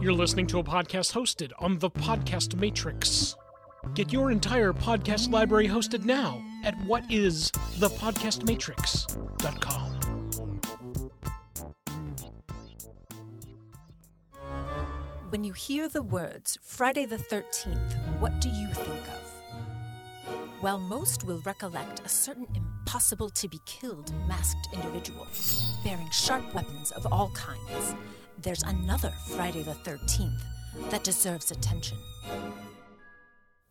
You're listening to a podcast hosted on the Podcast Matrix. Get your entire podcast library hosted now at whatisthepodcastmatrix.com. When you hear the words Friday the 13th, what do you think of? While most will recollect a certain impossible to be killed masked individual, bearing sharp weapons of all kinds, there's another Friday the 13th that deserves attention.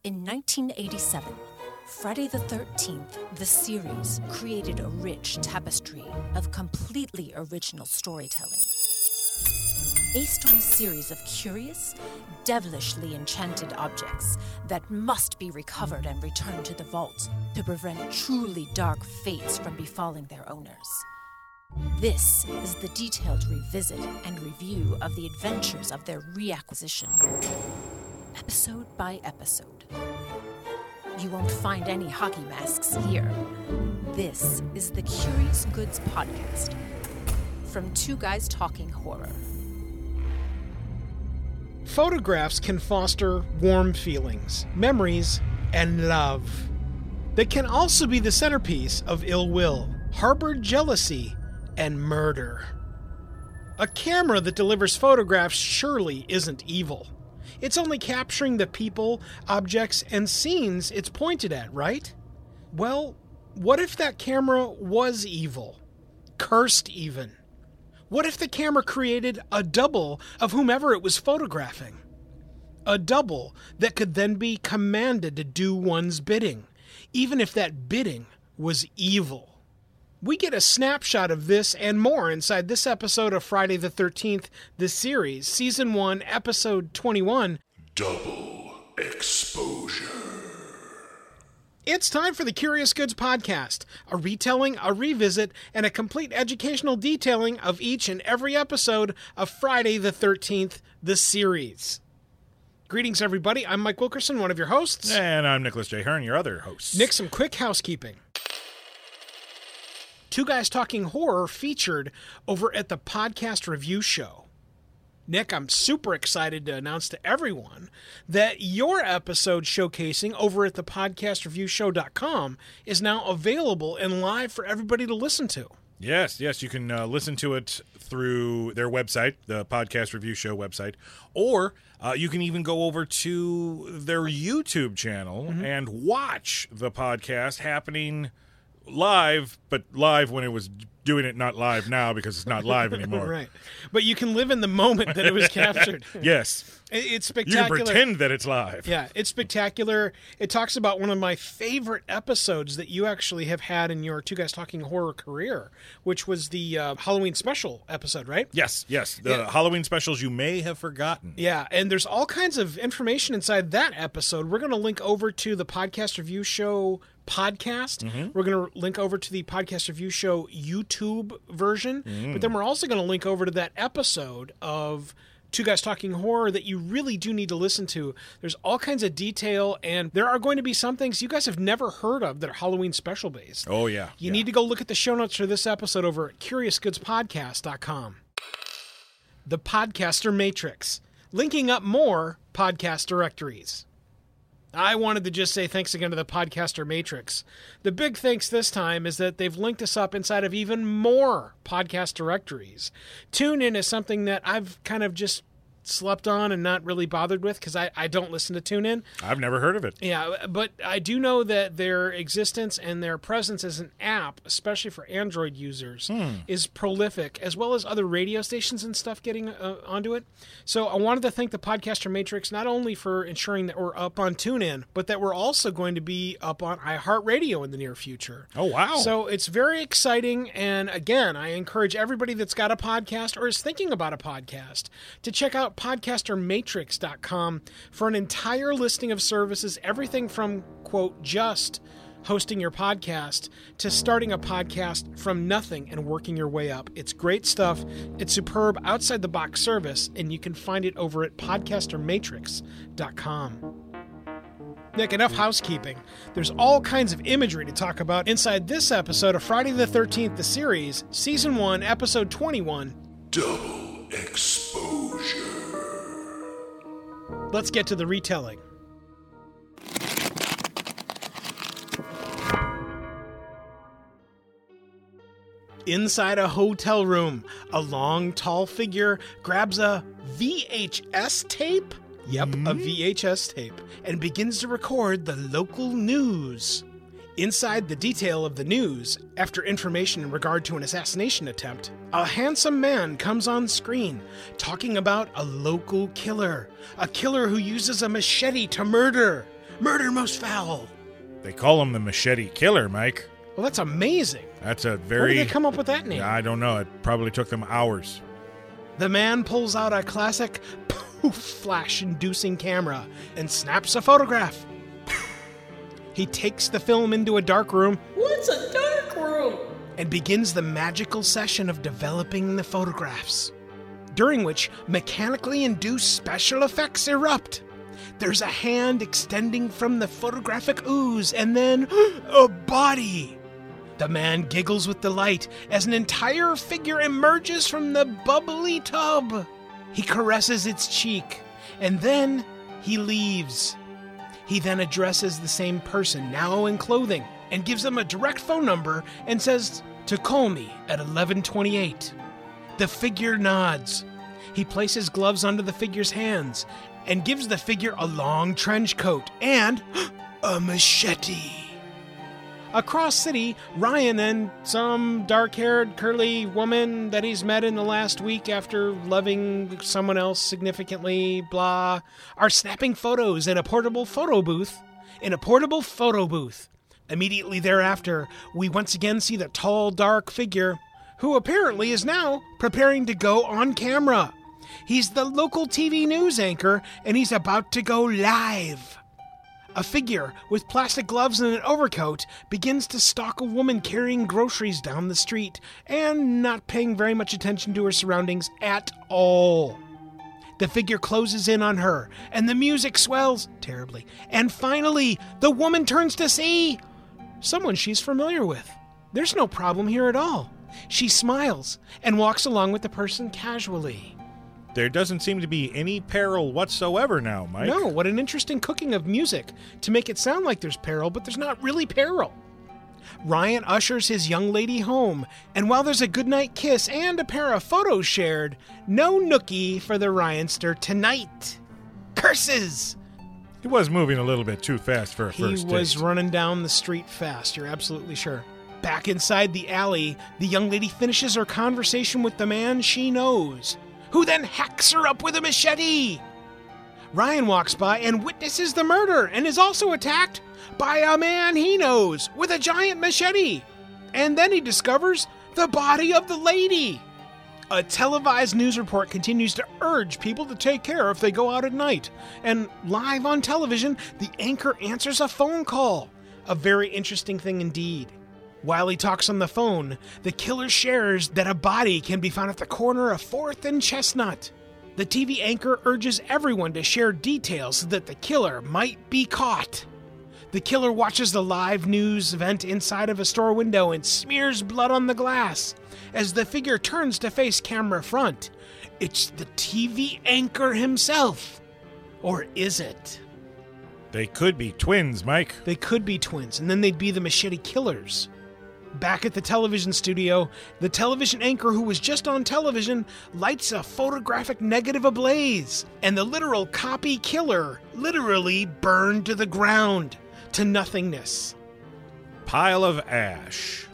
In 1987, Friday the 13th, the series created a rich tapestry of completely original storytelling. Based on a series of curious, devilishly enchanted objects that must be recovered and returned to the vault to prevent truly dark fates from befalling their owners. This is the detailed revisit and review of the adventures of their reacquisition, episode by episode. You won't find any hockey masks here. This is the Curious Goods Podcast from Two Guys Talking Horror. Photographs can foster warm feelings, memories, and love. They can also be the centerpiece of ill will, harbored jealousy, and murder. A camera that delivers photographs surely isn't evil. It's only capturing the people, objects, and scenes it's pointed at, right? Well, what if that camera was evil? Cursed, even? What if the camera created a double of whomever it was photographing? A double that could then be commanded to do one's bidding, even if that bidding was evil. We get a snapshot of this and more inside this episode of Friday the 13th, the series, Season 1, Episode 21 Double exposure. It's time for the Curious Goods Podcast, a retelling, a revisit, and a complete educational detailing of each and every episode of Friday the 13th, the series. Greetings, everybody. I'm Mike Wilkerson, one of your hosts. And I'm Nicholas J. Hearn, your other host. Nick, some quick housekeeping. Two Guys Talking Horror featured over at the Podcast Review Show. Nick, I'm super excited to announce to everyone that your episode showcasing over at the podcastreviewshow.com is now available and live for everybody to listen to. Yes, yes, you can uh, listen to it through their website, the Podcast Review Show website, or uh, you can even go over to their YouTube channel Mm-hmm. and watch the podcast happening live, but live when it was doing it not live now because it's not live anymore. Right. But you can live in the moment that it was captured. Yes, It- It's you can spectacular. pretend that it's live. Yeah, it's spectacular. It talks about one of my favorite episodes that you actually have had in your Two Guys Talking Horror career, which was the uh, Halloween special episode, right? Yes, yes, the Yeah. Halloween specials you may have forgotten. Yeah, and there's all kinds of information inside that episode. We're going to link over to the Podcast Review Show podcast. Mm-hmm. We're going to link over to the Podcast Review Show YouTube version, mm. but then we're also going to link over to that episode of Two Guys Talking Horror that you really do need to listen to. There's all kinds of detail, and there are going to be some things you guys have never heard of that are Halloween special based. Oh yeah, You yeah. need to go look at the show notes for this episode over at CuriousGoodsPodcast.com. The Podcaster Matrix, linking up more podcast directories. I wanted to just say thanks again to the Podcaster Matrix. The big thanks this time is that they've linked us up inside of even more podcast directories. TuneIn is something that I've kind of just slept on and not really bothered with because I, I don't listen to TuneIn. I've never heard of it. Yeah, but I do know that their existence and their presence as an app, especially for Android users, is prolific, as well as other radio stations and stuff getting uh, onto it. So I wanted to thank the Podcaster Matrix not only for ensuring that we're up on TuneIn, but that we're also going to be up on iHeartRadio in the near future. Oh wow! So it's very exciting. And again, I encourage everybody that's got a podcast or is thinking about a podcast to check out podcastermatrix.com for an entire listing of services, everything from, quote, just hosting your podcast to starting a podcast from nothing and working your way up. It's great stuff. It's superb outside the box service, and you can find it over at podcastermatrix.com. Nick, enough housekeeping. There's all kinds of imagery to talk about inside this episode of Friday the 13th, the series, Season 1, Episode 21. Double exposure. Let's get to the retelling. Inside a hotel room, a long, tall figure grabs a VHS tape. Yep, a hmm? VHS tape, and begins to record the local news. Inside the detail of the news, after information in regard to an assassination attempt, a handsome man comes on screen talking about a local killer. A killer who uses a machete to murder. Murder most foul. They call him the Machete Killer, Mike. Well, that's amazing. That's a Where very. did they come up with that name? I don't know. It probably took them hours. The man pulls out a classic poof flash inducing camera and snaps a photograph. He takes the film into a dark room What's a dark room? and begins the magical session of developing the photographs, during which mechanically induced special effects erupt. There's a hand extending from the photographic ooze, and then a body. The man giggles with delight as an entire figure emerges from the bubbly tub. He caresses its cheek, and then he leaves. He then addresses the same person, now in clothing, and gives them a direct phone number and says to call me at 1128. The figure nods. He places gloves under the figure's hands and gives the figure a long trench coat and a machete. Across city, Ryan and some dark haired, curly woman that he's met in the last week after loving someone else significantly, blah, are snapping photos in a portable photo booth. In a portable photo booth. Immediately thereafter, we once again see the tall, dark figure, who apparently is now preparing to go on camera. He's the local TV news anchor, and he's about to go live. A figure with plastic gloves and an overcoat begins to stalk a woman carrying groceries down the street and not paying very much attention to her surroundings at all. The figure closes in on her, and the music swells terribly. And finally, the woman turns to see someone she's familiar with. There's no problem here at all. She smiles and walks along with the person casually. There doesn't seem to be any peril whatsoever now, Mike. No, what an interesting cooking of music to make it sound like there's peril, but there's not really peril. Ryan ushers his young lady home, and while there's a goodnight kiss and a pair of photos shared, no nookie for the Ryanster tonight. Curses! He was moving a little bit too fast for a He first was date. running down the street fast, you're absolutely sure. Back inside the alley, the young lady finishes her conversation with the man she knows, who then hacks her up with a machete. Ryan walks by and witnesses the murder and is also attacked by a man he knows with a giant machete. And then he discovers the body of the lady. A televised news report continues to urge people to take care if they go out at night. And live on television, the anchor answers a phone call. A very interesting thing indeed. While he talks on the phone, the killer shares that a body can be found at the corner of 4th and Chestnut. The TV anchor urges everyone to share details so that the killer might be caught. The killer watches the live news event inside of a store window and smears blood on the glass. As the figure turns to face camera front, it's the TV anchor himself. Or is it? They could be twins, Mike. They could be twins, and then they'd be the machete killers. Back at the television studio, the television anchor who was just on television lights a photographic negative ablaze, and the literal copy killer literally burned to the ground, to nothingness. Pile of ash.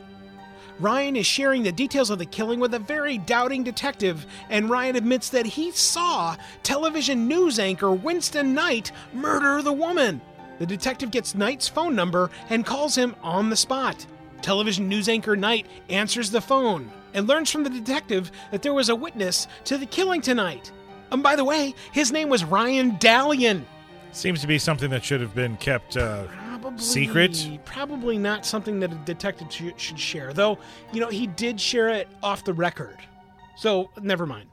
Ryan is sharing the details of the killing with a very doubting detective, and Ryan admits that he saw television news anchor Winston Knight murder the woman. The detective gets Knight's phone number and calls him on the spot. Television news anchor Knight answers the phone and learns from the detective that there was a witness to the killing tonight. And by the way, his name was Ryan Dallion. Seems to be something that should have been kept uh, Probably, secret. Probably not something that a detective sh- should share. Though, you know, he did share it off the record. So, never mind.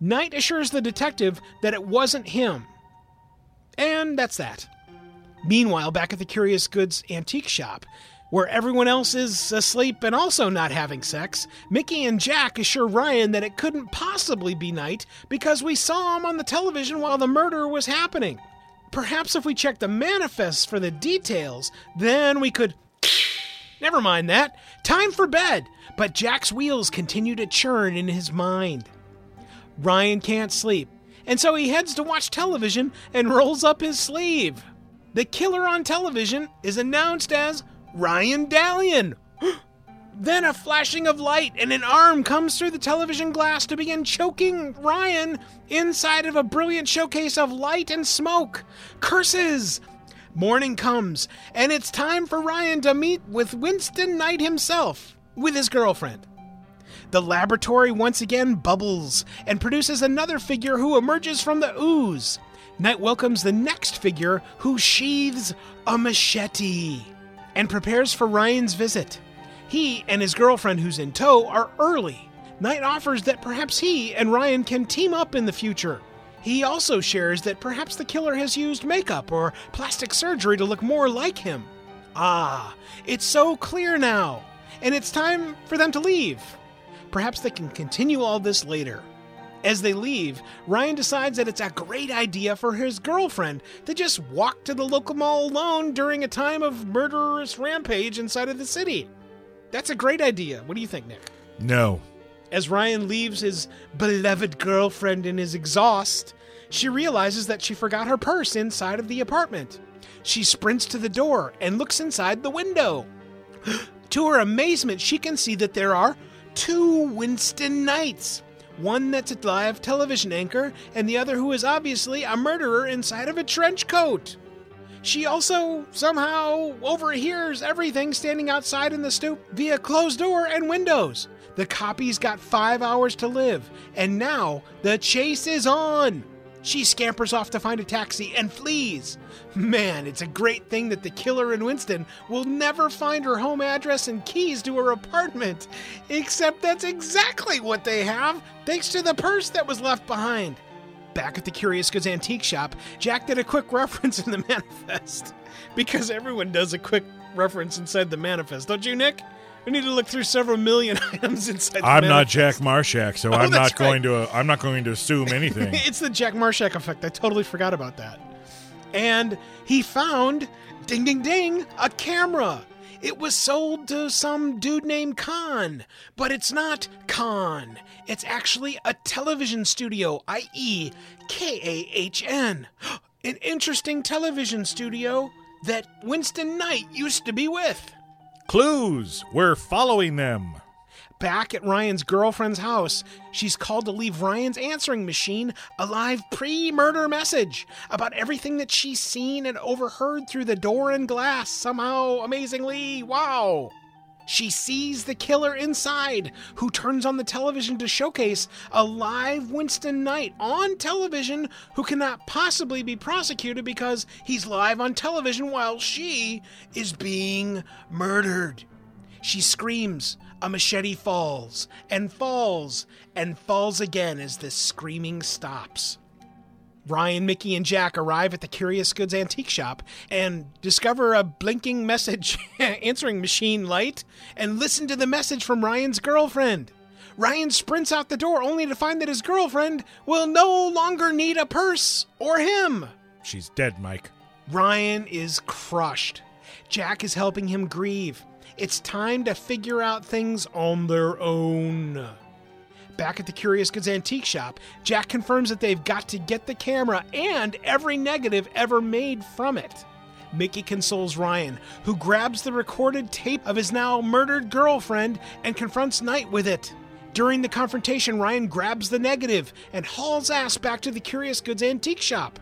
Knight assures the detective that it wasn't him. And that's that. Meanwhile, back at the Curious Goods antique shop, Where everyone else is asleep and also not having sex, Micki and Jack assure Ryan that it couldn't possibly be Knight because we saw him on the television while the murder was happening. Perhaps if we checked the manifests for the details, then we could. Never mind that. Time for bed. But Jack's wheels continue to churn in his mind. Ryan can't sleep, and so he heads to watch television and rolls up his sleeve. The killer on television is announced as Ryan Dallion. then a flashing of light and an arm comes through the television glass to begin choking Ryan inside of a brilliant showcase of light and smoke. Curses! Morning comes, and it's time for Ryan to meet with Winston Knight himself with his girlfriend. The laboratory once again bubbles and produces another figure who emerges from the ooze. Knight welcomes the next figure who sheathes a machete and prepares for Ryan's visit. He and his girlfriend, who's in tow, are early. Knight offers that perhaps he and Ryan can team up in the future. He also shares that perhaps the killer has used makeup or plastic surgery to look more like him. Ah, it's so clear now, and it's time for them to leave. Perhaps they can continue all this later. As they leave, Ryan decides that it's a great idea for his girlfriend to just walk to the local mall alone during a time of murderous rampage inside of the city. That's a great idea. What do you think, Nick? No. As Ryan leaves his beloved girlfriend in his exhaust, she realizes that she forgot her purse inside of the apartment. She sprints to the door and looks inside the window. to her amazement, she can see that there are two Winston Knights one that's a live television anchor, and the other who is obviously a murderer inside of a trench coat. She also somehow overhears everything standing outside in the stoop via closed door and windows. The copy's got five hours to live, and now the chase is on. She scampers off to find a taxi and flees. Man, it's a great thing that the killer in Winston will never find her home address and keys to her apartment. Except that's exactly what they have, thanks to the purse that was left behind. Back at the Curious Goods Antique Shop, Jack did a quick reference in the manifest. Because everyone does a quick reference inside the manifest, don't you, Nick? We need to look through several million items inside. I'm not. Jack Marshak, so Oh, I'm not going to. Uh, I'm not going to assume anything. it's the Jack Marshak effect. I totally forgot about that. And he found, ding ding ding, a camera. It was sold to some dude named Khan, but it's not Khan. It's actually a television studio, i.e., K A H N. An interesting television studio that Winston Knight used to be with. Clues. We're following them. Back at Ryan's girlfriend's house, she's called to leave Ryan's answering machine a live pre murder message about everything that she's seen and overheard through the door and glass. Somehow, amazingly, wow! She sees the killer inside, who turns on the television to showcase a live Winston Knight on television who cannot possibly be prosecuted because he's live on television while she is being murdered. She screams, a machete falls, and falls, and falls again as the screaming stops. Ryan, Micki, and Jack arrive at the Curious Goods antique shop and discover a blinking message answering machine light and listen to the message from Ryan's girlfriend. Ryan sprints out the door only to find that his girlfriend will no longer need a purse or him. She's dead, Mike. Ryan is crushed. Jack is helping him grieve. It's time to figure out things on their own. Back at the Curious Goods antique shop, Jack confirms that they've got to get the camera and every negative ever made from it. Micki consoles Ryan, who grabs the recorded tape of his now murdered girlfriend and confronts Knight with it. During the confrontation, Ryan grabs the negative and hauls ass back to the Curious Goods antique shop.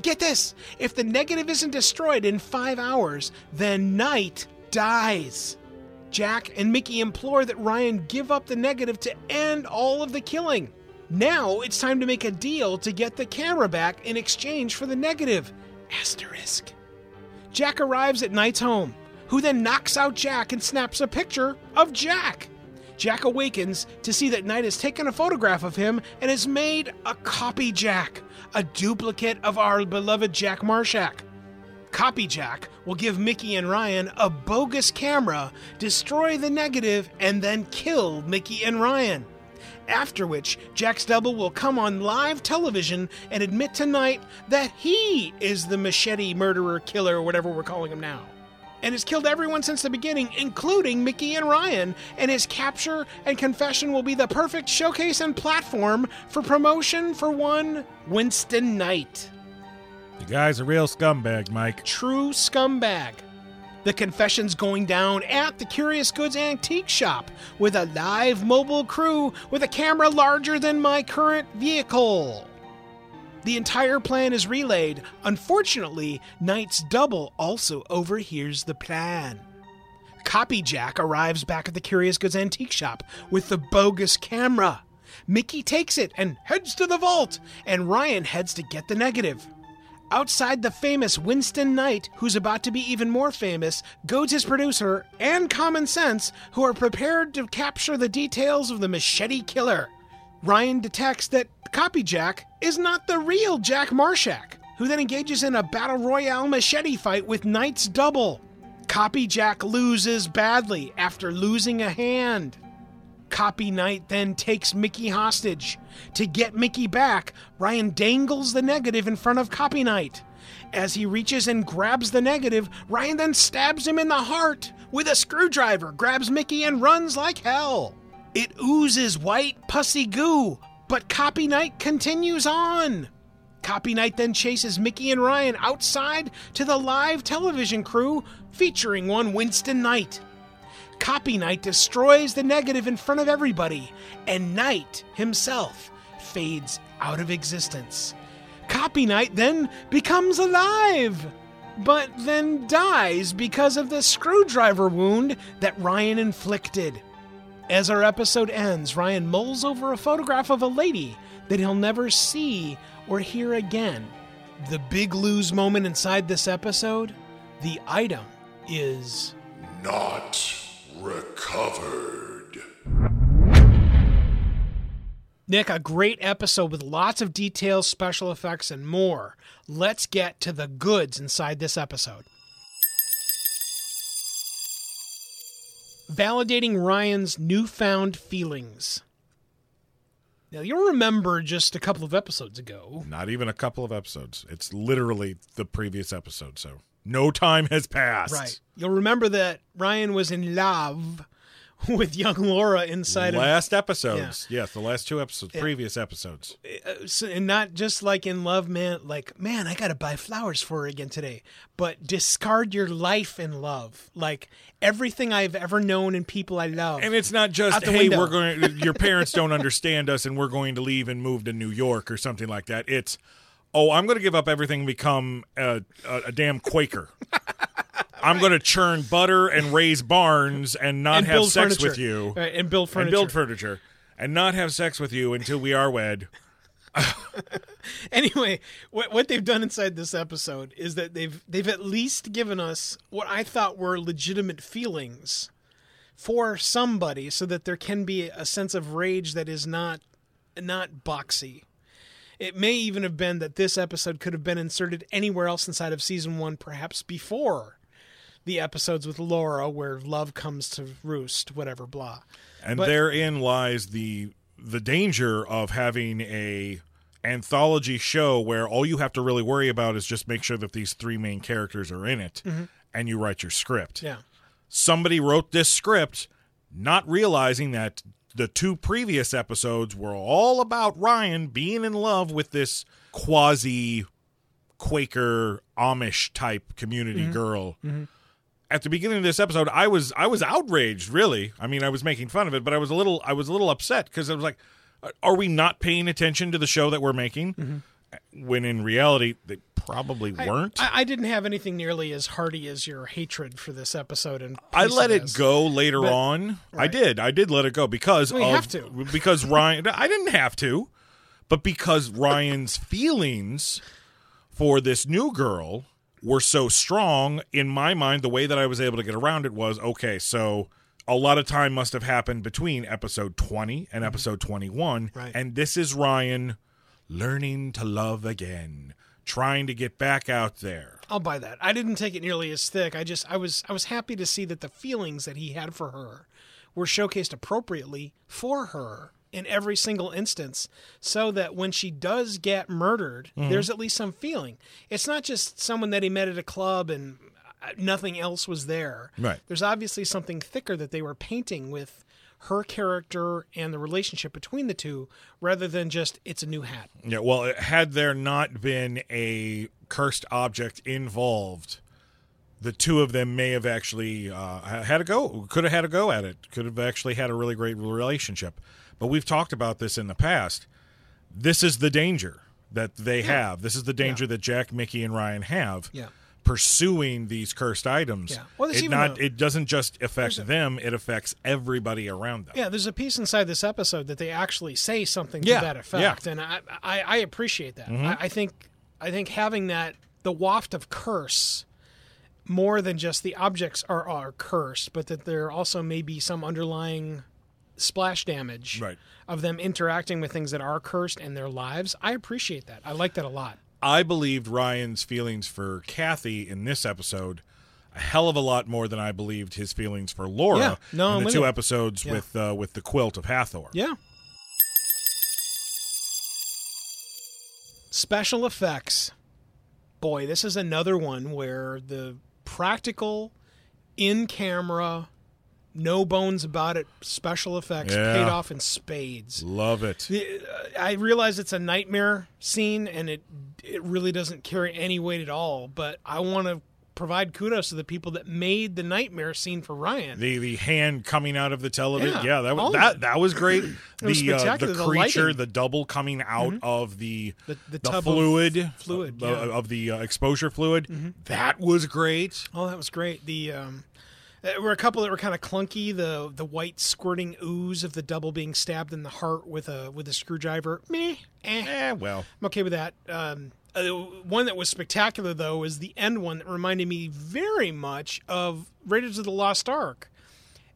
Get this if the negative isn't destroyed in five hours, then Knight dies. Jack and Micki implore that Ryan give up the negative to end all of the killing. Now it's time to make a deal to get the camera back in exchange for the negative. Asterisk. Jack arrives at Knight's home, who then knocks out Jack and snaps a picture of Jack. Jack awakens to see that Knight has taken a photograph of him and has made a copy Jack, a duplicate of our beloved Jack Marshak. Copyjack will give Micki and Ryan a bogus camera, destroy the negative, and then kill Micki and Ryan. After which, Jack's double will come on live television and admit tonight that he is the machete murderer, killer, or whatever we're calling him now. And has killed everyone since the beginning, including Micki and Ryan, and his capture and confession will be the perfect showcase and platform for promotion for one Winston Knight. The guy's a real scumbag, Mike. True scumbag. The confession's going down at the Curious Goods Antique Shop with a live mobile crew with a camera larger than my current vehicle. The entire plan is relayed. Unfortunately, Knight's double also overhears the plan. Copyjack arrives back at the Curious Goods Antique Shop with the bogus camera. Micki takes it and heads to the vault, and Ryan heads to get the negative. Outside the famous Winston Knight, who's about to be even more famous, goads his producer and Common Sense, who are prepared to capture the details of the machete killer. Ryan detects that Copy Jack is not the real Jack Marshak, who then engages in a battle royale machete fight with Knight's double. Copy Jack loses badly after losing a hand. Copy Knight then takes Micki hostage. To get Micki back, Ryan dangles the negative in front of Copy Knight. As he reaches and grabs the negative, Ryan then stabs him in the heart with a screwdriver, grabs Micki, and runs like hell. It oozes white, pussy goo, but Copy Knight continues on. Copy Knight then chases Micki and Ryan outside to the live television crew featuring one Winston Knight. Copy Knight destroys the negative in front of everybody, and Knight himself fades out of existence. Copy Knight then becomes alive, but then dies because of the screwdriver wound that Ryan inflicted. As our episode ends, Ryan mulls over a photograph of a lady that he'll never see or hear again. The big lose moment inside this episode the item is Not recovered. Nick, a great episode with lots of details, special effects, and more. Let's get to the goods inside this episode. Validating Ryan's newfound feelings. Now, you'll remember just a couple of episodes ago. Not even a couple of episodes. It's literally the previous episode, so no time has passed. Right. You'll remember that Ryan was in love with young Laura inside of Last episodes. Yes, the last two episodes, previous episodes. uh, so- and not just like in love, man. Like, man, I gotta buy flowers for her again today. But discard your life in love, like everything I've ever known and people I love. And it's not just hey, window. we're going. Your parents don't understand us, and we're going to leave and move to New York or something like that. It's oh, I'm going to give up everything, and become a, a, a damn Quaker. I'm going to churn butter and raise barns and not and have build sex furniture. with you Right, and build furniture. and build furniture and not have sex with you until we are wed. anyway, what what they've done inside this episode is that they've they've at least given us what I thought were legitimate feelings for somebody, so that there can be a sense of rage that is not not boxy. It may even have been that this episode could have been inserted anywhere else inside of season one, perhaps before the episodes with Laura, where love comes to roost, whatever, blah. And But- therein lies the the danger of having a anthology show where all you have to really worry about is just make sure that these three main characters are in it and you write your script. Mm-hmm. Yeah. Somebody wrote this script not realizing that the two previous episodes were all about Ryan being in love with this quasi Quaker Amish type community Mm-hmm. girl at the beginning of this episode, I was I was outraged. Really, I mean, I was making fun of it, but I was a little I was a little upset because I was like, "Are we not paying attention to the show that we're making?" When in reality, they probably Mm-hmm. Weren't. I, I didn't have anything nearly as hearty as your hatred for this episode, and I let it go later But- on. I did. I did let it go because you of, have to. because Ryan. I didn't have to, but because Ryan's feelings for this new girl were so strong in my mind. The way that I was able to get around it was okay. So a lot of time must have happened between episode twenty and episode twenty-one, Mm-hmm. Right. and this is Ryan learning to love again, trying to get back out there. I'll buy that. I didn't take it nearly as thick. I just I was I was happy to see that the feelings that he had for her were showcased appropriately for her in every single instance so that when she does get murdered, there's at least some feeling. It's not just someone that he met at a club and uh, nothing else was there. Right. There's obviously something thicker that they were painting with her character and the relationship between the two rather than just it's a new hat. Yeah, well, had there not been a cursed object involved, the two of them may have actually uh, had a go. Could have had a go at it. Could have actually had a really great relationship. But we've talked about this in the past. This is the danger that they have. This is the danger that Jack, Micki, and Ryan have. Yeah. Pursuing these cursed items. Yeah. Well, it not a- it doesn't just affect them, it affects everybody around them. Yeah, there's a piece inside this episode that they actually say something Yeah, to that effect, and I, I, I appreciate that. Mm-hmm. I, I think I think having that the waft of curse more than just the objects are are cursed, but that there also may be some underlying splash damage Right. of them interacting with things that are cursed in their lives. I appreciate that. I like that a lot. I believed Ryan's feelings for Kathy in this episode a hell of a lot more than I believed his feelings for Laura Yeah. No, in the two episodes Yeah. with uh, with the quilt of Hathor. Yeah. Special effects. Boy, this is another one where the practical, in camera, no bones about it, special effects Yeah. paid off in spades. Love it. I realize it's a nightmare scene and it it really doesn't carry any weight at all, but I want to provide kudos to the people that made the nightmare scene for Ryan. The the hand coming out of the television. Yeah, Yeah, that was that that was great. was the uh, the spectacular, the creature, the double coming out of the The- the tub of fluid fluid, uh, yeah. Mm-hmm. of the uh, exposure fluid. That was great. Oh, that was great. The um, there were a couple that were kind of clunky. The the white squirting ooze of the double being stabbed in the heart with a with a screwdriver. Meh. Eh. Eh, well, I'm okay with that. Um, uh, one that was spectacular though is the end one that reminded me very much of Raiders of the Lost Ark.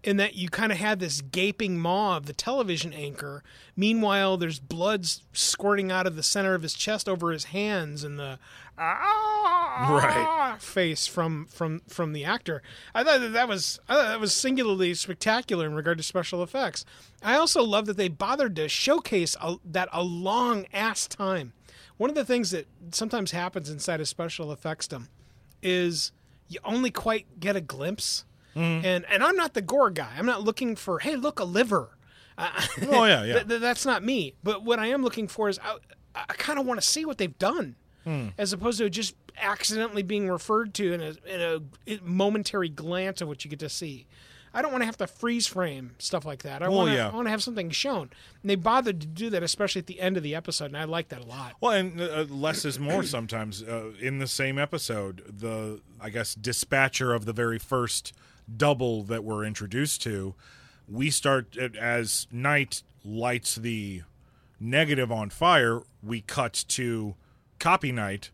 In that you kind of had this gaping maw of the television anchor. Meanwhile, there's blood squirting out of the center of his chest over his hands, and the ah face from from from the actor. I thought that, that was I thought that was singularly spectacular in regard to special effects. I also love that they bothered to showcase a, that a long ass time. One of the things that sometimes happens inside of special effectsdom is you only quite get a glimpse. And and I'm not the gore guy. I'm not looking for hey look a liver. oh yeah, yeah. Th- th- that's not me. But what I am looking for is I, I kind of want to see what they've done, Hmm. as opposed to just accidentally being referred to in a, in a momentary glance of what you get to see. I don't want to have to freeze frame stuff like that. I Well, want to yeah. I want to have something shown. And they bothered to do that, especially at the end of the episode, and I like that a lot. Well, and uh, less is more sometimes. Uh, in the same episode, the I guess dispatcher of the very first double that we're introduced to, we start as Knight lights the negative on fire. We cut to Copy Knight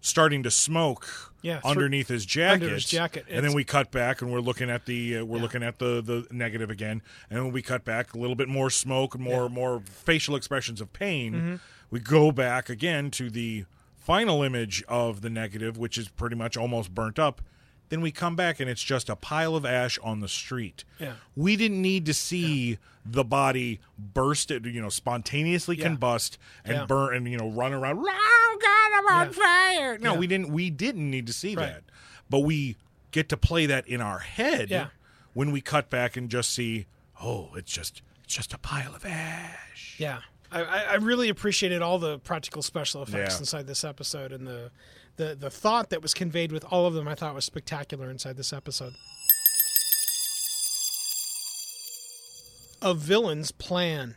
starting to smoke Mm-hmm. Yeah, underneath his jacket. under his jacket. and then we cut back and we're looking at the uh, we're Yeah. looking at the the negative again, and when we cut back a little bit more smoke, more more facial expressions of pain. Mm-hmm. We go back again to the final image of the negative, which is pretty much almost burnt up. Then we come back and it's just a pile of ash on the street. Yeah. We didn't need to see the body burst, it, you know, spontaneously Yeah. combust and Yeah. burn and you know run around. Oh God, I'm on Yeah. fire! No, Yeah. we didn't. We didn't need to see Right. that, but we get to play that in our head Yeah. when we cut back and just see. Oh, it's just it's just a pile of ash. Yeah, I, I I really appreciated all the practical special effects Yeah. inside this episode, and the, the the thought that was conveyed with all of them. I thought was spectacular inside this episode. A villain's plan.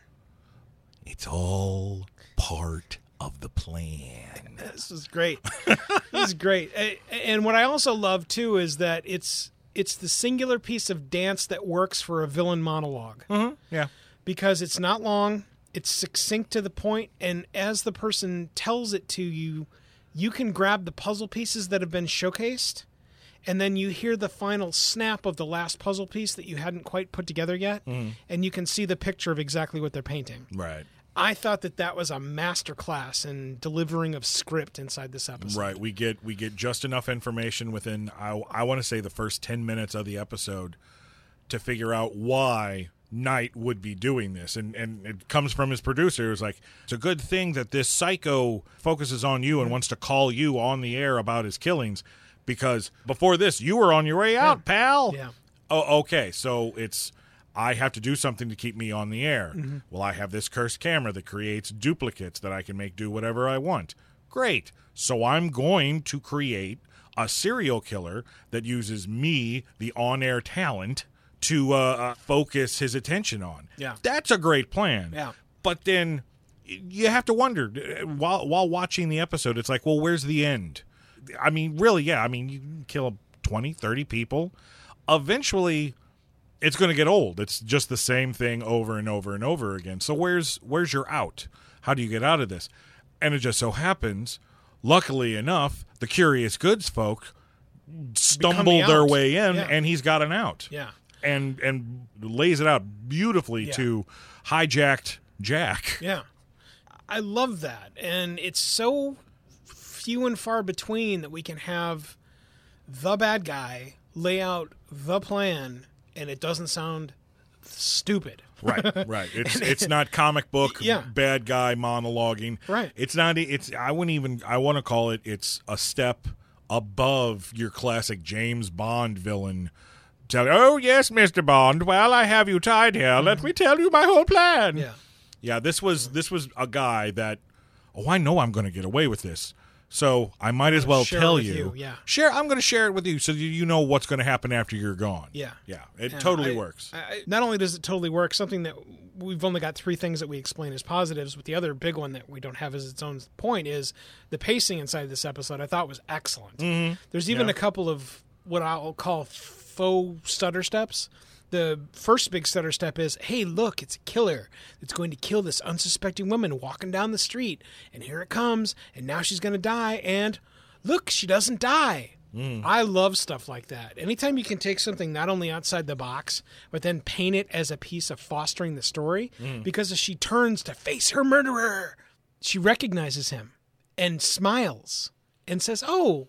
It's all part of the plan. This is great. this is great. And what I also love too is that it's it's the singular piece of dance that works for a villain monologue. Mm-hmm. Yeah. because it's not long, it's succinct to the point, and as the person tells it to you, you can grab the puzzle pieces that have been showcased, and then you hear the final snap of the last puzzle piece that you hadn't quite put together yet, mm-hmm. and you can see the picture of exactly what they're painting. Right. I thought that that was a masterclass in delivering of script inside this episode. Right. We get we get just enough information within I I want to say the first 10 minutes of the episode to figure out why Knight would be doing this. And and it comes from his producer. It's like it's a good thing that this psycho focuses on you and wants to call you on the air about his killings because before this you were on your way out, pal. Yeah. Oh, okay. So it's I have to do something to keep me on the air. Mm-hmm. Well, I have this cursed camera that creates duplicates that I can make do whatever I want. Great. So I'm going to create a serial killer that uses me, the on-air talent, to uh, uh, focus his attention on. Yeah. That's a great plan. Yeah. But then you have to wonder uh, while while watching the episode it's like, well, where's the end? I mean, really, yeah. I mean, you kill 20, 30 people. Eventually it's going to get old. It's just the same thing over and over and over again. So where's where's your out? How do you get out of this? And it just so happens, luckily enough, the curious goods folk stumble the their way in Yeah. and he's got an out. Yeah. And and lays it out beautifully Yeah. to hijacked Jack. Yeah. I love that. And it's so few and far between that we can have the bad guy lay out the plan and it doesn't sound stupid. right right it's it's not comic book Yeah. bad guy monologuing Right. it's not it's i wouldn't even i want to call it it's a step above your classic james bond villain tell oh yes mr bond well i have you tied here let me tell you my whole plan Mm-hmm. Yeah. yeah this was this was a guy that oh i know i'm going to get away with this so i might as well tell you, you, yeah. share i'm going to share it with you so you you know what's going to happen after you're gone Yeah. yeah it And totally I- works I, not only does it totally work, something that we've only got three things that we explain as positives, but the other big one that we don't have as its own point is the pacing inside this episode. I thought was excellent. There's even Yeah. a couple of what I'll call faux stutter steps. The first big stutter step is, "Hey, look, it's a killer It's going to kill this unsuspecting woman walking down the street, and here it comes, and now she's going to die, and look, she doesn't die." Hmm. I love stuff like that. Anytime you can take something not only outside the box, but then paint it as a piece of fostering the story, hmm. because as she turns to face her murderer, she recognizes him and smiles and says, "Oh,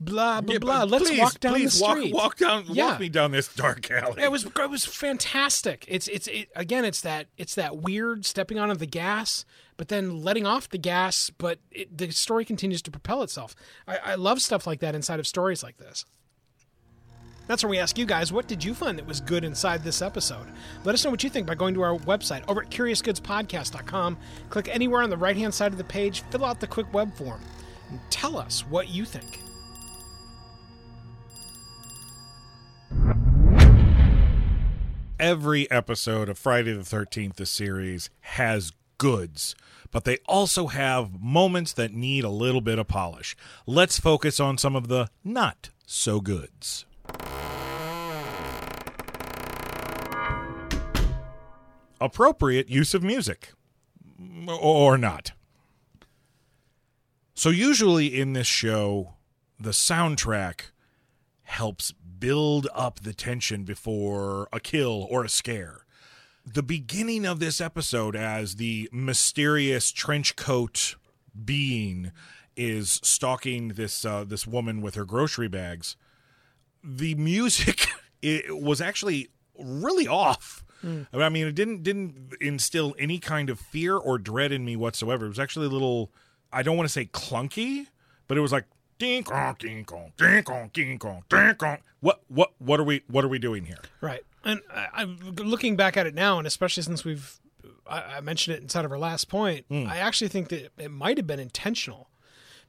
blah blah Yeah, blah. Let's please, walk down please the street." Walk, walk down. Yeah. Walk me down this dark alley. It was it was fantastic. It's it's it, again it's that it's that weird stepping on of the gas, but then letting off the gas, but it, the story continues to propel itself. I, I love stuff like that inside of stories like this. That's where we ask you guys, what did you find that was good inside this episode? Let us know what you think by going to our website over at curiousgoodspodcast.com. Click anywhere on the right hand side of the page, fill out the quick web form, and tell us what you think. Every episode of Friday the 13th, the series, has goods, but they also have moments that need a little bit of polish. Let's focus on some of the not so goods. Appropriate use of music. Or not. So, usually in this show, the soundtrack helps build up the tension before a kill or a scare. The beginning of this episode, as the mysterious trench coat being is stalking this uh, this woman with her grocery bags, the music it was actually really off. I mean, it didn't didn't instill any kind of fear or dread in me whatsoever. It was actually a little I don't want to say clunky, but it was like ding kong ding kong ding kong ding kong ding kong. What what what are we what are we doing here? Right. And I, I'm looking back at it now, and especially since we've, I, I mentioned it inside of our last point, hmm. I actually think that it might have been intentional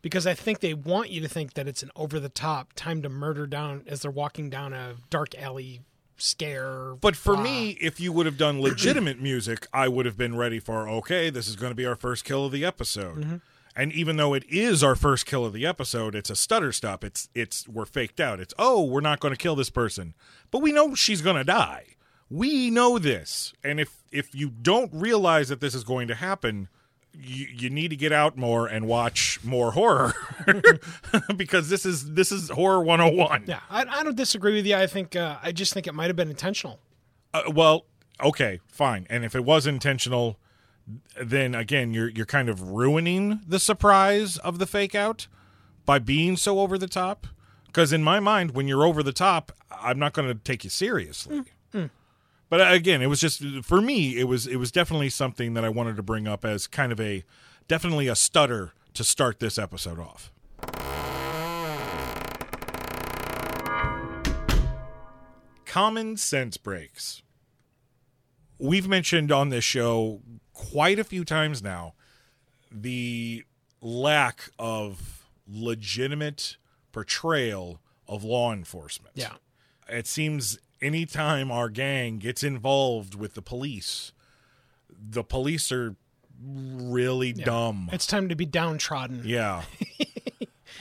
because I think they want you to think that it's an over the top time to murder down as they're walking down a dark alley scare. But for me, if you would have done legitimate music, I would have been ready for okay, this is going to be our first kill of the episode. Mm-hmm. And even though it is our first kill of the episode, it's a stutter stop. It's it's we're faked out. It's oh, we're not going to kill this person, but we know she's going to die. We know this, and if if you don't realize that this is going to happen, you, you need to get out more and watch more horror because this is this is horror 101. yeah, I, I don't disagree with you. I think uh, I just think it might have been intentional. Uh, well, okay, fine. And if it was intentional, then again you're you're kind of ruining the surprise of the fake out by being so over the top. Because in my mind, when you're over the top, I'm not going to take you seriously. But uh, again, it was just for me. It was it was definitely something that I wanted to bring up as kind of a definitely a stutter to start this episode off. Common sense breaks. We've mentioned on this show quite a few times now the lack of legitimate portrayal of law enforcement. Yeah. It seems anytime our gang gets involved with the police, the police are really dumb. It's time to be downtrodden. Yeah.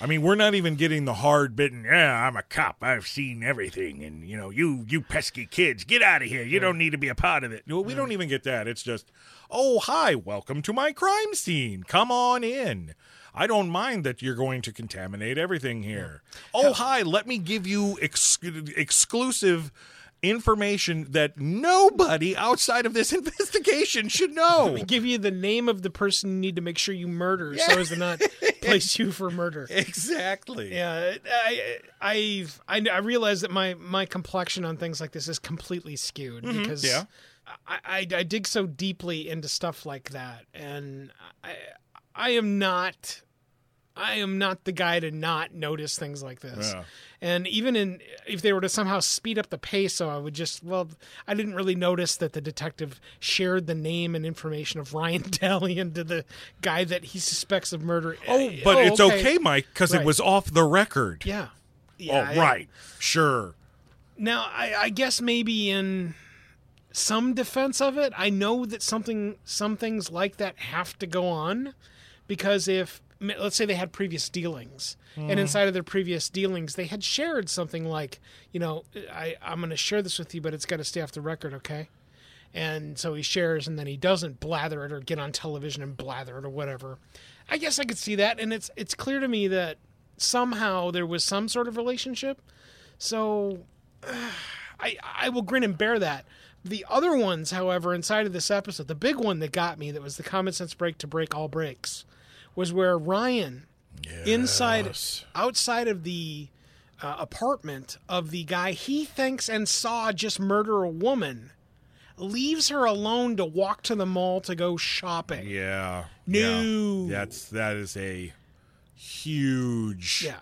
I mean, we're not even getting the hard bitten. Yeah, I'm a cop. I've seen everything, and you know, you you pesky kids, get out of here. You don't need to be a part of it. No, we don't even get that. It's just, oh hi, welcome to my crime scene. Come on in. I don't mind that you're going to contaminate everything here. Oh hi, let me give you ex- exclusive information that nobody outside of this investigation should know. Give you the name of the person you need to make sure you murder so as to not place you for murder. exactly. Yeah, I, I've, I, I realize that my, my complexion on things like this is completely skewed mm-hmm. because yeah. I, I, I dig so deeply into stuff like that, and I, I am not, I am not the guy to not notice things like this. Yeah. And even in if they were to somehow speed up the pace, so I would just well, I didn't really notice that the detective shared the name and information of Ryan Dallion to the guy that he suspects of murder. Oh, but oh, it's okay, Mike, because Right. it was off the record. Yeah. Oh, Yeah, I- right. Sure. Now, I, I guess maybe in some defense of it, I know that something, some things like that have to go on, because if let's say they had previous dealings, and hmm. inside of their previous dealings, they had shared something like, you know, I I'm going to share this with you, but it's got to stay off the record, okay? And so he shares, and then he doesn't blather it or get on television and blather it or whatever. I guess I could see that, and it's it's clear to me that somehow there was some sort of relationship. So I I will grin and bear that. The other ones, however, inside of this episode, the big one that got me that was the common sense break to break all breaks was where Ryan inside outside of the uh, apartment of the guy he thinks and saw just murder a woman leaves her alone to walk to the mall to go shopping. Yeah. No. Yeah. That's that is a huge Yeah.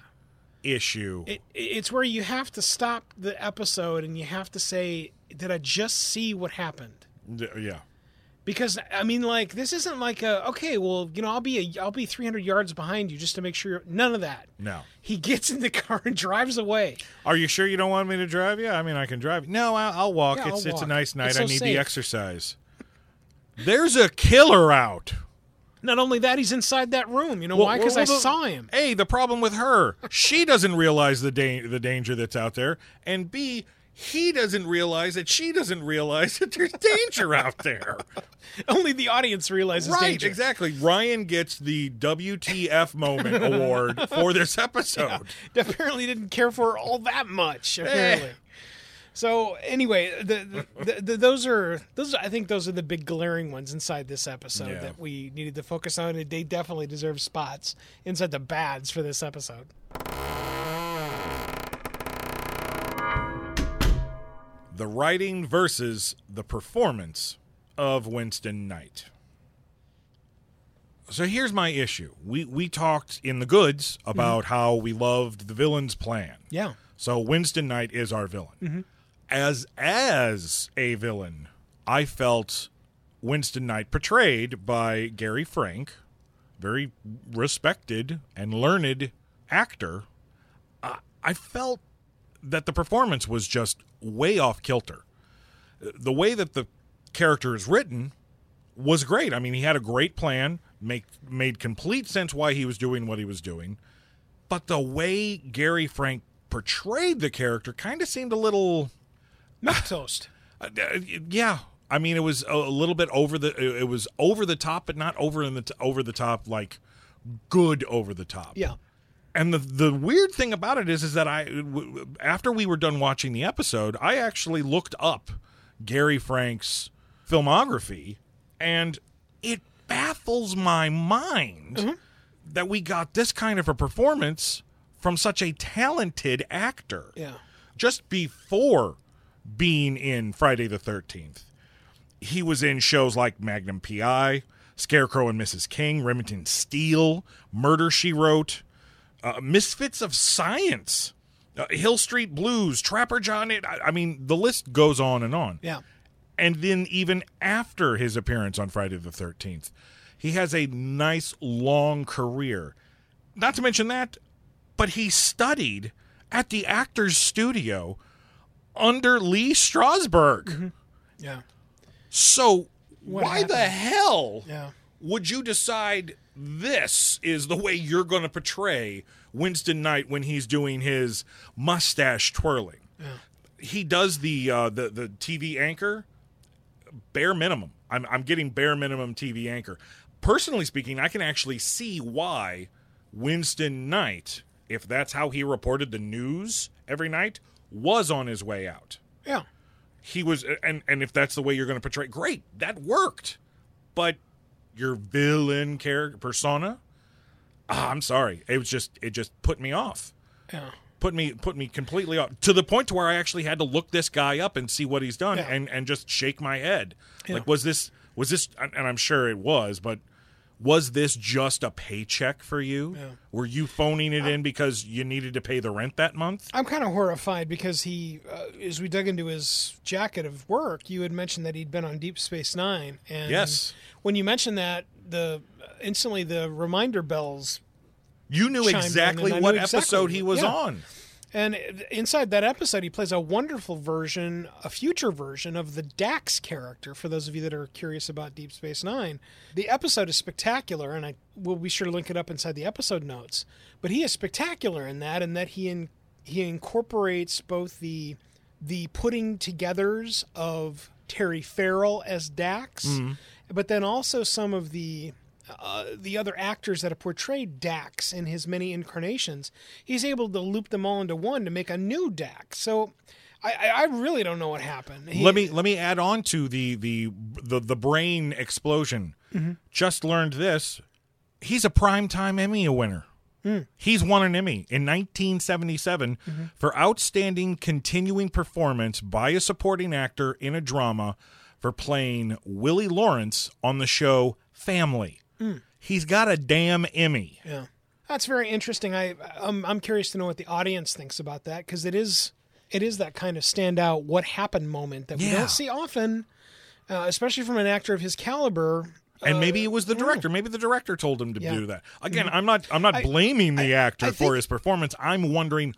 issue. It, it's where you have to stop the episode and you have to say, "Did I just see what happened?" Yeah. Because I mean, like this isn't like a okay. Well, you know, I'll be a, I'll be 300 yards behind you just to make sure. You're, none of that. No. He gets in the car and drives away. Are you sure you don't want me to drive? Yeah, I mean, I can drive. No, I'll, I'll walk. Yeah, it's I'll it's a nice night. It's I need safe. the exercise. There's a killer out. Not only that, he's inside that room. You know why? Because I Well, the- saw him. A, the problem with her, she doesn't realize the da- the danger that's out there, and B, he doesn't realize that she doesn't realize that there's danger out there. Only the audience realizes right, danger. exactly. Ryan gets the WTF moment award for this episode. apparently didn't care for her all that much. Eh. Apparently. So anyway, the, the, the, those are those. I think those are the big glaring ones inside this episode Yeah. that we needed to focus on, and they definitely deserve spots inside the bads for this episode. The writing versus the performance of Winston Knight. So here's my issue. We we talked in the goods mm-hmm. about how we loved the villain's plan. Yeah, So Winston Knight is our villain. Mm-hmm. As as a villain, I felt Winston Knight portrayed by Gary Frank, very respected and learned actor. I, I felt that the performance was just way off kilter. The way that the character is written was great. I mean, he had a great plan, make made complete sense why he was doing what he was doing. But the way Gary Frank portrayed the character kind of seemed a little milk toast. uh, yeah. I mean, it was a, a little bit over the. It was over the top, but not over in the t- over the top like good over the top. Yeah, And the the weird thing about it is, is that I w- after we were done watching the episode, I actually looked up Gary Frank's filmography, and it baffles my mind mm-hmm. that we got this kind of a performance from such a talented actor Yeah. just before being in Friday the 13th. He was in shows like Magnum PI, Scarecrow and Mrs. King, Remington Steele, Murder She Wrote, uh, Misfits of Science, uh, Hill Street Blues, Trapper John. It, I, I mean, the list goes on and on. Yeah. And then even after his appearance on Friday the 13th, he has a nice long career. Not to mention that, but he studied at the Actors Studio under Lee Strasberg. Yeah. So What why the hell Yeah. would you decide this is the way you're going to portray Winston Knight when he's doing his mustache twirling? He does the uh, the the TV anchor bare minimum. I'm I'm getting bare minimum TV anchor. Personally speaking, I can actually see why Winston Knight, if that's how he reported the news every night, was on his way out Yeah. he was and and if that's the way you're going to portray great that worked but your villain character persona ah, i'm sorry it was just it just put me off Yeah. put me put me completely off to the point to where i actually had to look this guy up and see what he's done Yeah. and and just shake my head Yeah. like was this was this and i'm sure it was but was this just a paycheck for you Yeah. were you phoning it in because you needed to pay the rent that month I'm kind of horrified because he, uh, as we dug into his jacket of work, you had mentioned that he'd been on Deep Space Nine, and Yes. when you mentioned that, the instantly the reminder bells you knew exactly what knew exactly episode he was yeah. on And inside that episode, he plays a wonderful version, a future version of the Dax character. For those of you that are curious about Deep Space Nine, the episode is spectacular, and I will be sure to link it up inside the episode notes. But he is spectacular in that, and that he in, he incorporates both the the putting togethers of Terry Farrell as Dax, mm-hmm. but then also some of the uh, the other actors that have portrayed Dax in his many incarnations, he's able to loop them all into one to make a new Dax. So I, I, really don't know what happened. He- let me let me add on to the the the, the brain explosion. Mm-hmm. Just learned this. He's a primetime Emmy winner. Hmm. He's won an Emmy in 1977 Mm-hmm. for outstanding continuing performance by a supporting actor in a drama for playing Willie Lawrence on the show Family. Hmm. He's got a damn Emmy. Yeah, that's very interesting. I I'm, I'm curious to know what the audience thinks about that because it is it is that kind of standout what happened moment that we Yeah. don't see often, uh, especially from an actor of his caliber. and maybe it was the director. Maybe the director told him to Yeah. do that. Again, I'm not. I'm not blaming the actor I for think- his performance. I'm wondering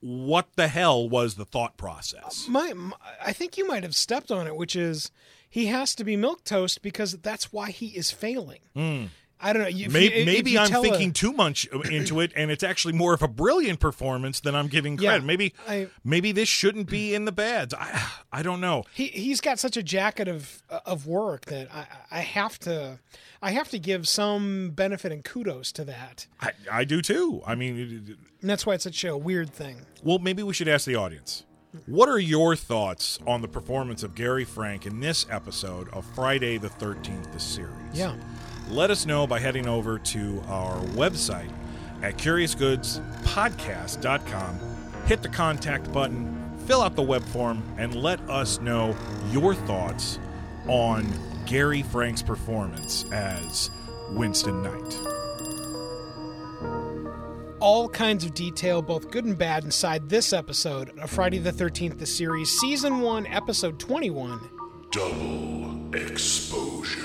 what the hell was the thought process. My, my I think you might have stepped on it, which is he has to be milk toast because that's why he is failing. Hmm. I don't know. If Maybe, you- maybe I'm tell a- thinking too much uh, into it, and it's actually more of a brilliant performance than I'm giving Yeah, credit. maybe, I- maybe this shouldn't be in the bads. I, I don't know. he he's got such a jacket of of work that I I have to I have to give some benefit and kudos to that, I, I do too. I mean, it- it- and that's why it's such a weird thing. well, maybe we should ask the audience. What are your thoughts on the performance of Gary Frank in this episode of Friday the 13th, the series? Yeah. let us know by heading over to our website at curiousgoodspodcast.com. Hit the contact button, fill out the web form, and let us know your thoughts on Gary Frank's performance as Winston Knight. All kinds of detail, both good and bad, inside this episode of Friday the 13th, the series, Season 1, Episode 21. Double exposure.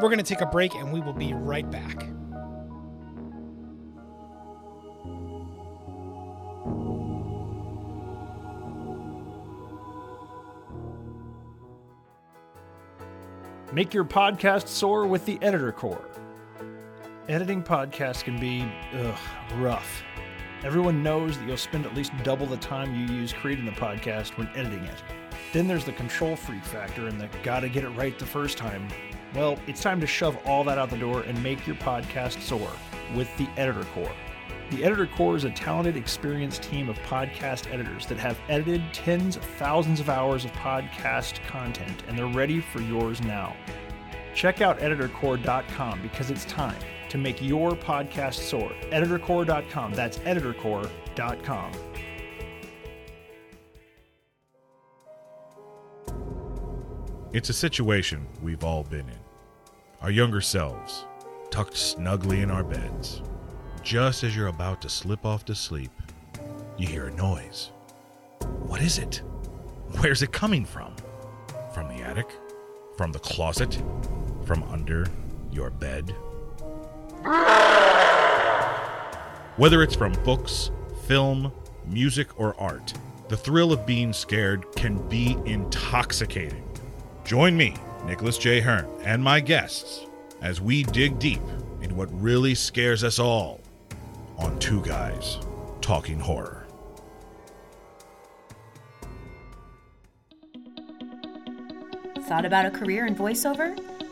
We're going to take a break and we will be right back. Make your podcast soar with the Editor Core. Editing podcasts can be ugh, rough. Everyone knows that you'll spend at least double the time you use creating the podcast when editing it. Then there's the control freak factor and the gotta get it right the first time. Well, it's time to shove all that out the door and make your podcast soar with the Editor Core. The Editor Core is a talented, experienced team of podcast editors that have edited tens of thousands of hours of podcast content, and they're ready for yours now. Check out editorcore.com because it's time to make your podcast soar. Editorcore.com. That's editorcore.com. It's a situation we've all been in. Our younger selves, tucked snugly in our beds. Just as you're about to slip off to sleep, you hear a noise. What is it? Where's it coming from? From the attic? From the closet? From under your bed? Whether it's from books, film, music, or art, the thrill of being scared can be intoxicating. Join me, Nicholas J. Hearn, and my guests as we dig deep into what really scares us all on Two Guys Talking Horror. Thought about a career in voiceover?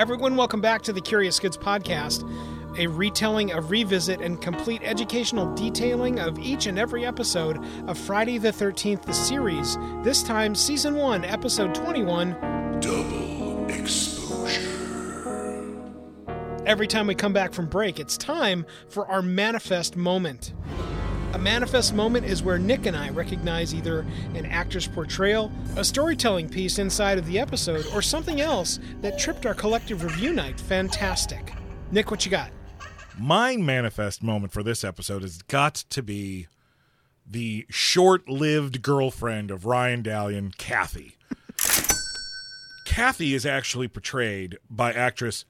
Everyone, welcome back to the Curious Goods Podcast, a retelling, a revisit, and complete educational detailing of each and every episode of Friday the 13th, the series. This time, Season 1, Episode 21. Double exposure. Every time we come back from break, it's time for our manifest moment. A manifest moment is where Nick and I recognize either an actor's portrayal, a storytelling piece inside of the episode, or something else that tripped our collective review night fantastic. Nick, what you got? My manifest moment for this episode has got to be the short lived girlfriend of Ryan Dallion, Kathy. Kathy is actually portrayed by actress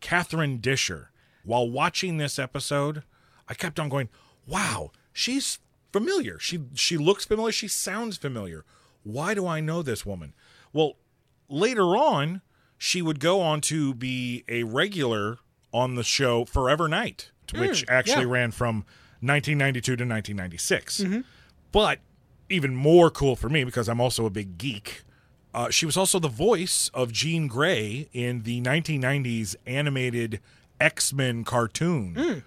Catherine Disher. While watching this episode, I kept on going, wow, she's familiar. She she looks familiar, she sounds familiar. Why do I know this woman? Well, later on, she would go on to be a regular on the show Forever Knight, mm, which actually yeah. ran from 1992 to 1996. Mm-hmm. But even more cool for me because I'm also a big geek. Uh, she was also the voice of Jean Grey in the 1990s animated X Men cartoon mm.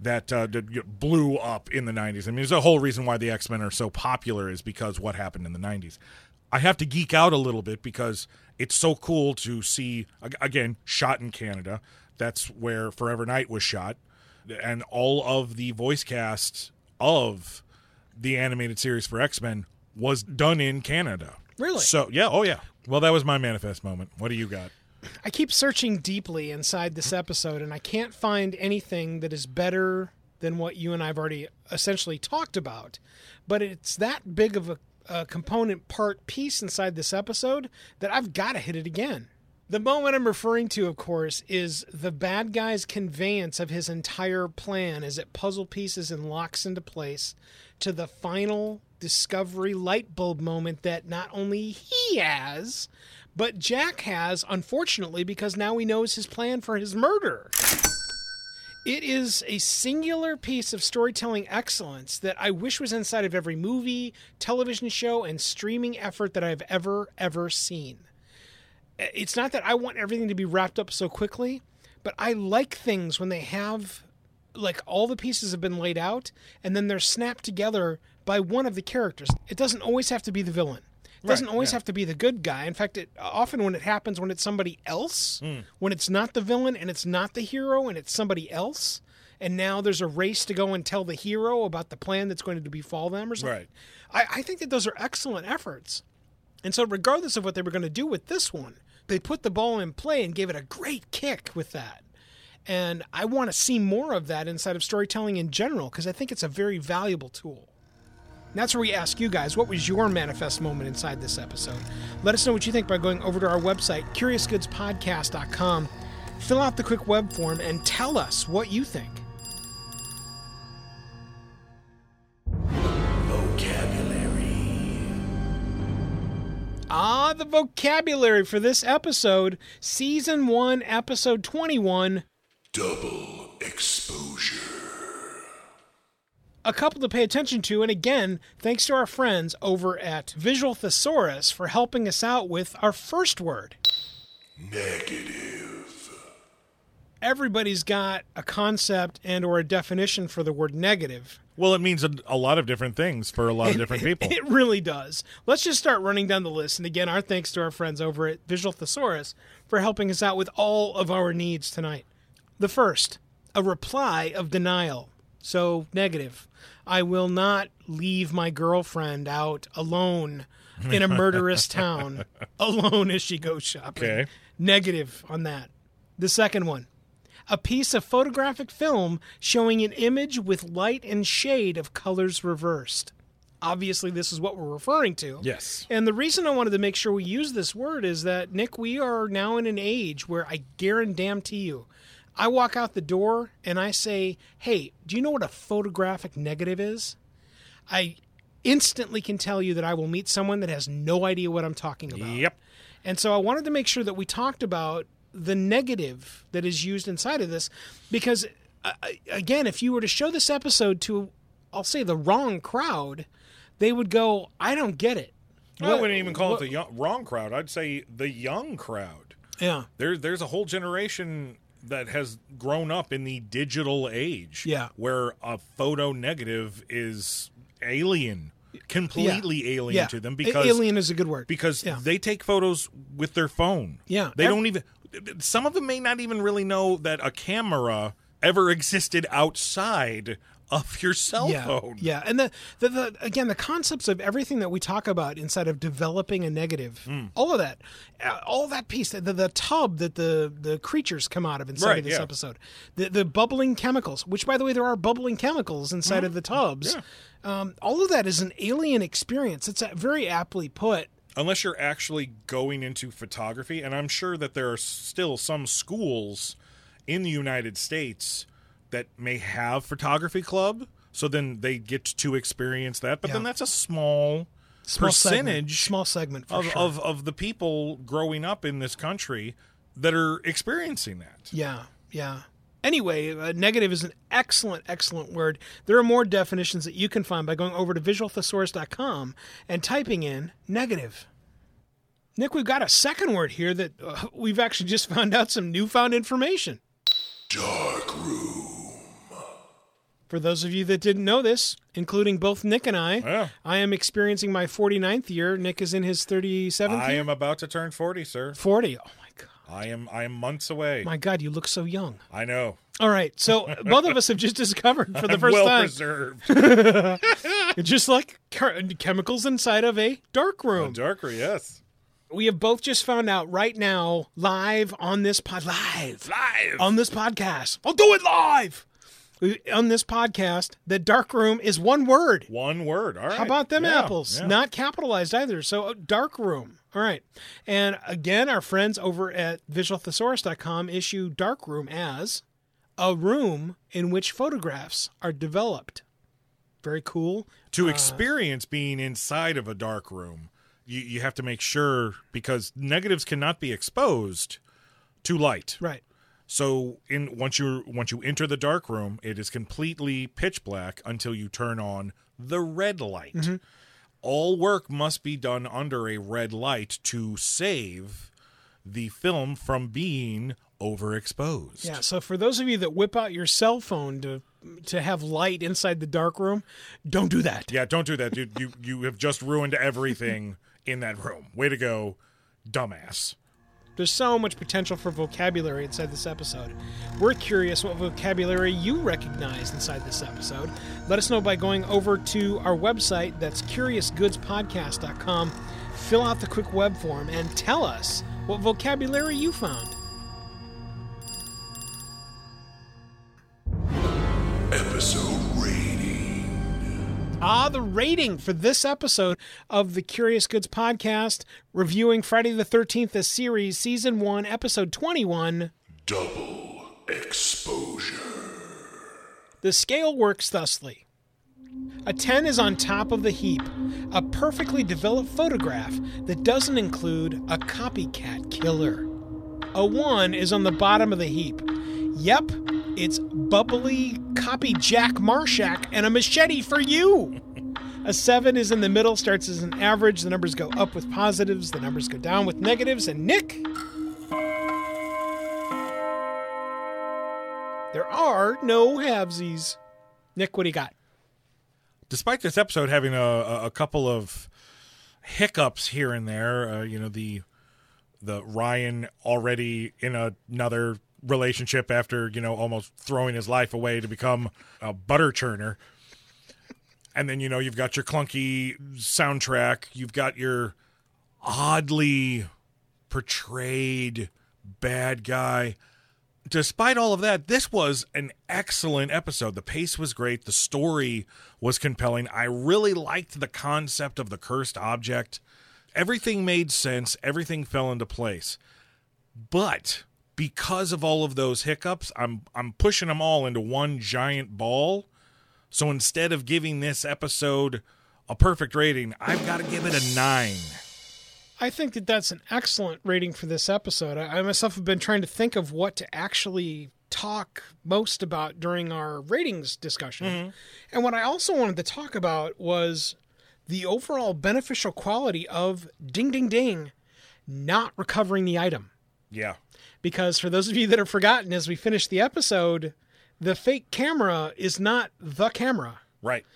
That uh, did- you know, blew up in the 90s. I mean, there's a whole reason why the X Men are so popular is because what happened in the 90s. I have to geek out a little bit because it's so cool to see, again, shot in Canada. That's where Forever Knight was shot. And all of the voice cast of the animated series for X Men was done in Canada. Really? So, yeah, oh, yeah. Well, that was my manifest moment. What do you got? I keep searching deeply inside this episode, and I can't find anything that is better than what you and I have already essentially talked about. But it's that big of a, a component part piece inside this episode that I've got to hit it again. The moment I'm referring to, of course, is the bad guy's conveyance of his entire plan as it puzzle pieces and locks into place to the final discovery light bulb moment that not only he has, but Jack has, unfortunately, because now he knows his plan for his murder. It is a singular piece of storytelling excellence that I wish was inside of every movie, television show, and streaming effort that I've ever, ever seen. It's not that I want everything to be wrapped up so quickly, but I like things when they have, like, all the pieces have been laid out and then they're snapped together by one of the characters. It doesn't always have to be the villain. It doesn't always have to be the good guy. In fact, it often when it happens when it's somebody else, hmm. when it's not the villain and it's not the hero and it's somebody else, and now there's a race to go and tell the hero about the plan that's going to befall them or something. Right. I, I think that those are excellent efforts. And so, regardless of what they were going to do with this one, they put the ball in play and gave it a great kick with that. And I want to see more of that inside of storytelling in general because I think it's a very valuable tool. And that's where we ask you guys, what was your manifest moment inside this episode? Let us know what you think by going over to our website, curiousgoodspodcast.com. Fill out the quick web form and tell us what you think. Ah, the vocabulary for this episode, season 1, episode 21. Double exposure. A couple to pay attention to, and again, thanks to our friends over at Visual Thesaurus for helping us out with our first word. Negative. Everybody's got a concept and or a definition for the word negative. Well, it means a, a lot of different things for a lot of different people. It really does. Let's just start running down the list. And again, our thanks to our friends over at Visual Thesaurus for helping us out with all of our needs tonight. The first, a reply of denial. So, negative. I will not leave my girlfriend out alone in a murderous town, alone as she goes shopping. Okay. Negative on that. The second one, a piece of photographic film showing an image with light and shade of colors reversed. Obviously, this is what we're referring to. Yes. And the reason I wanted to make sure we use this word is that, Nick, we are now in an age where I guarantee you, I walk out the door and I say, Hey, do you know what a photographic negative is? I instantly can tell you that I will meet someone that has no idea what I'm talking about. Yep. And so I wanted to make sure that we talked about the negative that is used inside of this because, uh, again, if you were to show this episode to, I'll say, the wrong crowd, they would go, I don't get it. I What- wouldn't even call what- it the young, wrong crowd. I'd say the young crowd. Yeah. There, there's a whole generation that has grown up in the digital age. Yeah. Where a photo negative is alien, completely alien yeah. to them because alien is a good word. because Yeah. they take photos with their phone. Yeah. They Ev- don't even some of them may not even really know that a camera ever existed outside of your cell yeah, phone. Yeah, and the, the the again the concepts of everything that we talk about inside of developing a negative, Hmm. all of that, uh, all that piece, the, the tub that the the creatures come out of inside Right, of this yeah. episode, the the bubbling chemicals, which by the way there are bubbling chemicals inside Hmm. of the tubs. Um, all of that is an alien experience. It's very aptly put. Unless you're actually going into photography and I'm sure that there are still some schools in the United States that may have photography club so then they get to experience that but then that's a small, Small segment, percentage small segment for of, sure. of of the people growing up in this country that are experiencing that. Yeah, yeah. Anyway, uh, negative is an excellent, excellent word. There are more definitions that you can find by going over to visualthesaurus.com and typing in negative. Nick, we've got a second word here that uh, we've actually just found out some newfound information. Dark room. For those of you that didn't know this, including both Nick and I, Yeah. I am experiencing my 49th year. Nick is in his 37th I year? am about to turn 40, sir. 40. Oh, my God. I am I am months away. My God, you look so young. I know. All right. So both of us have just discovered for the I'm first well time. preserved. just like chemicals inside of a dark room. A darker, yes. we have both just found out right now, live on this pod, live, Live. on this podcast. I'll do it live on this podcast. That dark room is one word. One word. All right. How about them Yeah, apples? yeah. Not capitalized either. So uh, dark room. All right. And again, our friends over at visualthesaurus.com issue dark room as a room in which photographs are developed. Very cool. to experience being inside of a dark room, you, you have to make sure because negatives cannot be exposed to light. Right. So in once you once you enter the dark room, it is completely pitch black until you turn on the red light. Mm-hmm. All work must be done under a red light to save the film from being overexposed. Yeah. So for those of you that whip out your cell phone to to have light inside the dark room, don't do that. Yeah, don't do that, dude. You you have just ruined everything in that room. Way to go, dumbass. There's so much potential for vocabulary inside this episode. We're curious what vocabulary you recognize inside this episode. Let us know by going over to our website, that's curiousgoodspodcast.com. Fill out the quick web form and tell us what vocabulary you found. Episode. Ah, the rating for this episode of the Curious Goods podcast, reviewing Friday the 13th, a series, season 1, episode 21. Double exposure. The scale works thusly A 10 is on top of the heap, a perfectly developed photograph that doesn't include a copycat killer. A 1 is on the bottom of the heap. Yep, it's bubbly copy Jack Marshak and a machete for you. A 7 is in the middle, starts as an average. The numbers go up with positives, the numbers go down with negatives. And Nick, there are no halvesies. Nick, what do you got? despite this episode having a, a, a couple of hiccups here and there, uh, you know the the Ryan already in a, another relationship after you know almost throwing his life away to become a butter churner, and then you know you've got your clunky soundtrack, you've got your oddly portrayed bad guy despite all of that, this was an excellent episode. The pace was great. The story was compelling. I really liked the concept of the cursed object. Everything made sense, everything fell into place. But because of all of those hiccups, I'm I'm pushing them all into one giant ball. So instead of giving this episode a perfect rating, I've got to give it a 9. I think that that's an excellent rating for this episode. I, I myself have been trying to think of what to actually talk most about during our ratings discussion. Mm-hmm. And what I also wanted to talk about was the overall beneficial quality of ding ding ding not recovering the item. Yeah. Because for those of you that have forgotten as we finish the episode, the fake camera is not the camera. Right.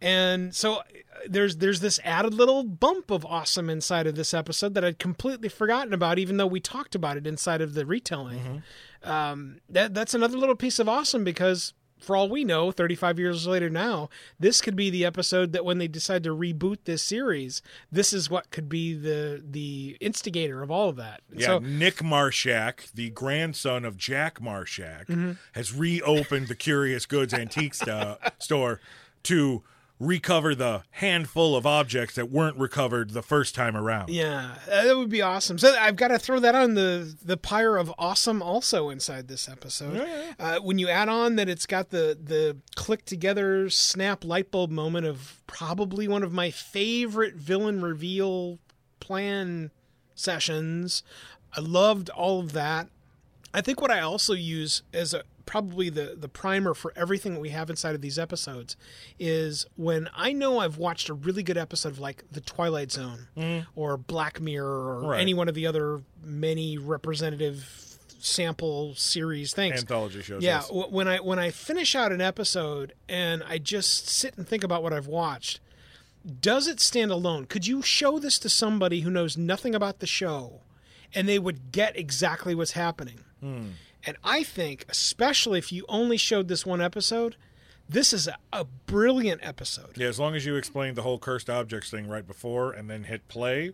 And so uh, there's there's this added little bump of awesome inside of this episode that I'd completely forgotten about, even though we talked about it inside of the retelling. Um, that that's another little piece of awesome because for all we know, 35 years later now, this could be the episode that when they decide to reboot this series, this is what could be the the instigator of all of that. Yeah, So Nick Marshak, the grandson of Jack Marshak, Mm-hmm. has reopened the Curious Goods Antique sto- store to recover the handful of objects that weren't recovered the first time around. Yeah, uh, that would be awesome. So I've got to throw that on the the pyre of awesome also inside this episode. Uh, when you add on that it's got the the click together snap light bulb moment of probably one of my favorite villain reveal plan sessions. I loved all of that. I think what I also use as a probably the the primer for everything that we have inside of these episodes is when I know I've watched a really good episode of like The Twilight Zone mm-hmm. or Black Mirror or Right. any one of the other many representative sample series things. Anthology shows. Yeah, w- when I when I finish out an episode and I just sit and think about what I've watched, does it stand alone? Could you show this to somebody who knows nothing about the show and they would get exactly what's happening? Hmm. And I think, especially if you only showed this one episode, this is a, a brilliant episode. Yeah, as long as you explained the whole cursed objects thing right before and then hit play,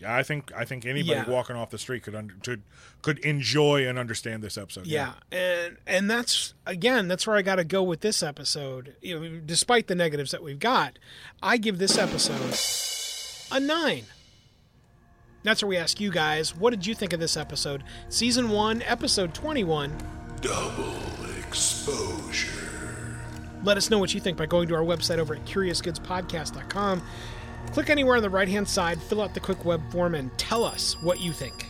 yeah, I think I think anybody Yeah. walking off the street could under, could could enjoy and understand this episode. Yeah, and and that's again that's where I got to go with this episode. You know, despite the negatives that we've got, I give this episode a nine. That's where we ask you guys, what did you think of this episode? Season one, episode twenty-one. Double exposure. Let us know what you think by going to our website over at curiousgoodspodcast.com. Click anywhere on the right hand side, fill out the quick web form, and tell us what you think.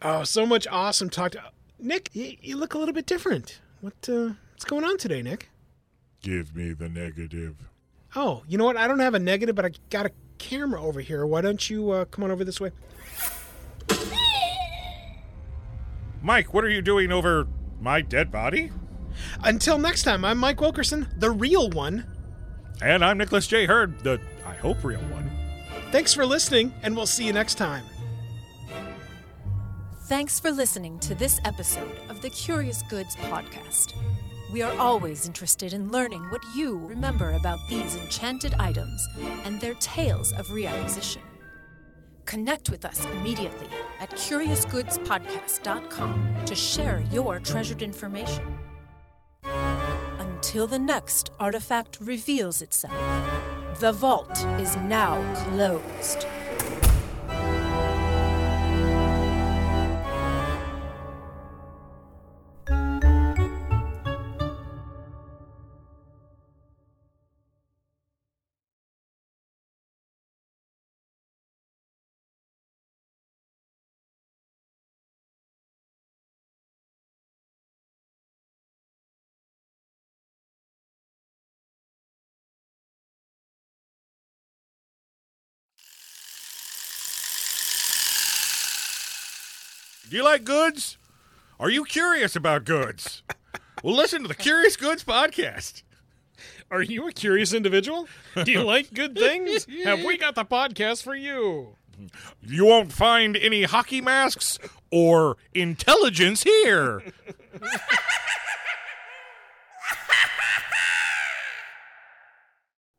Oh, so much awesome talk. To- Nick, you, you look a little bit different. What uh, what's going on today, Nick? Give me the negative. Oh, you know what? I don't have a negative, but I got a camera over here. Why don't you uh, come on over this way? Mike, what are you doing over my dead body? Until next time, I'm Mike Wilkerson, the real one. And I'm Nicholas J. Hurd, the I hope real one. Thanks for listening, and we'll see you next time. Thanks for listening to this episode of the Curious Goods Podcast. We are always interested in learning what you remember about these enchanted items and their tales of reacquisition. Connect with us immediately at CuriousGoodsPodcast.com to share your treasured information. Until the next artifact reveals itself, the vault is now closed. Do you like goods? Are you curious about goods? Well, listen to the Curious Goods podcast. Are you a curious individual? Do you like good things? Have we got the podcast for you? You won't find any hockey masks or intelligence here.